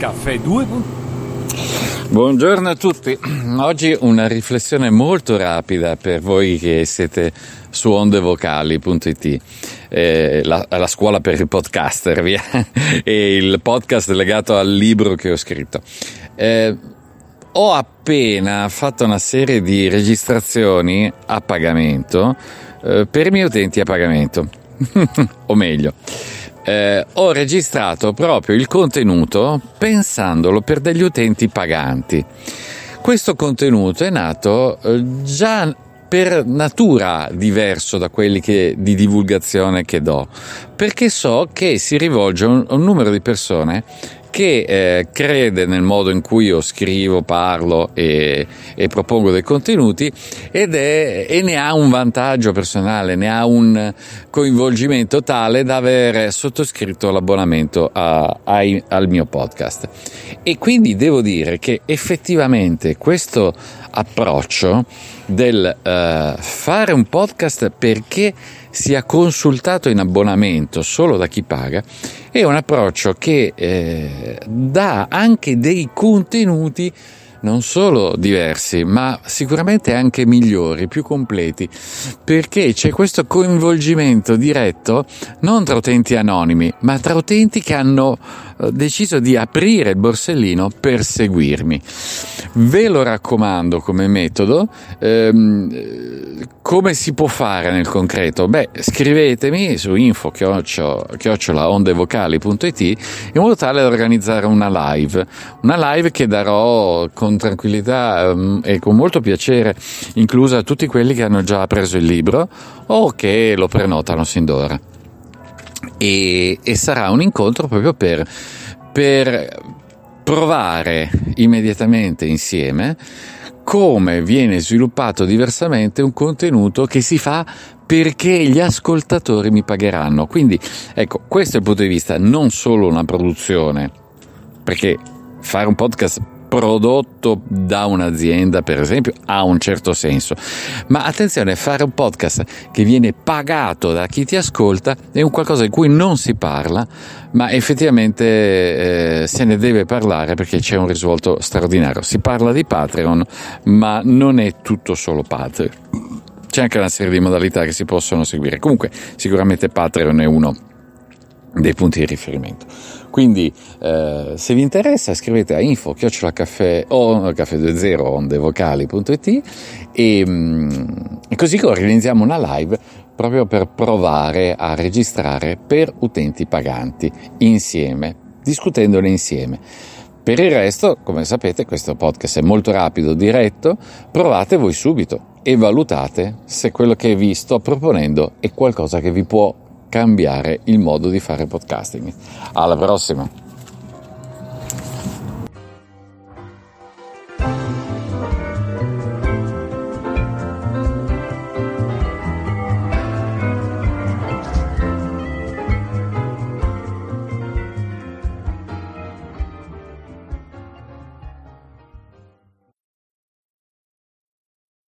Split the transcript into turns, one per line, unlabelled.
Caffè 2. Buongiorno a tutti. Oggi una riflessione molto rapida per voi che siete su ondevocali.it, eh, la, la scuola per i podcaster, via, e il podcast legato al libro che ho scritto. Eh, ho appena fatto una serie di registrazioni a pagamento eh, per i miei utenti a pagamento, o meglio, eh, ho registrato proprio il contenuto pensandolo per degli utenti paganti. Questo contenuto è nato eh, già per natura diverso da quelli che, di divulgazione che do, perché so che si rivolge a un, un numero di persone che eh, crede nel modo in cui io scrivo, parlo e, e propongo dei contenuti ed è, e ne ha un vantaggio personale, ne ha un coinvolgimento tale da aver sottoscritto l'abbonamento a, a, al mio podcast. E quindi devo dire che effettivamente questo approccio del uh, fare un podcast perché sia consultato in abbonamento solo da chi paga è un approccio che eh, dà anche dei contenuti non solo diversi, ma sicuramente anche migliori, più completi, perché c'è questo coinvolgimento diretto non tra utenti anonimi, ma tra utenti che hanno eh, deciso di aprire il borsellino per seguirmi. Ve lo raccomando come metodo. Ehm, come si può fare nel concreto? Beh, scrivetemi su info chiocciolaondevocali.it in modo tale da organizzare una live, una live che darò con tranquillità um, e con molto piacere, inclusa a tutti quelli che hanno già preso il libro o che lo prenotano sin d'ora. E, e sarà un incontro proprio per, per provare immediatamente insieme come viene sviluppato diversamente un contenuto che si fa perché gli ascoltatori mi pagheranno. Quindi, ecco, questo è il punto di vista, non solo una produzione, perché fare un podcast prodotto da un'azienda, per esempio, ha un certo senso. Ma attenzione, fare un podcast che viene pagato da chi ti ascolta è un qualcosa di cui non si parla, ma effettivamente eh, se ne deve parlare perché c'è un risvolto straordinario. Si parla di Patreon, ma non è tutto solo Patreon. C'è anche una serie di modalità che si possono seguire. Comunque, sicuramente Patreon è uno dei punti di riferimento. Quindi eh, se vi interessa scrivete a info chiocciolacaffè o caffè20 ondevocali.it e, mm, e così organizziamo una live proprio per provare a registrare per utenti paganti insieme, discutendone insieme. Per il resto, come sapete, questo podcast è molto rapido, diretto, provate voi subito e valutate se quello che vi sto proponendo è qualcosa che vi può cambiare il modo di fare podcasting. Alla prossima!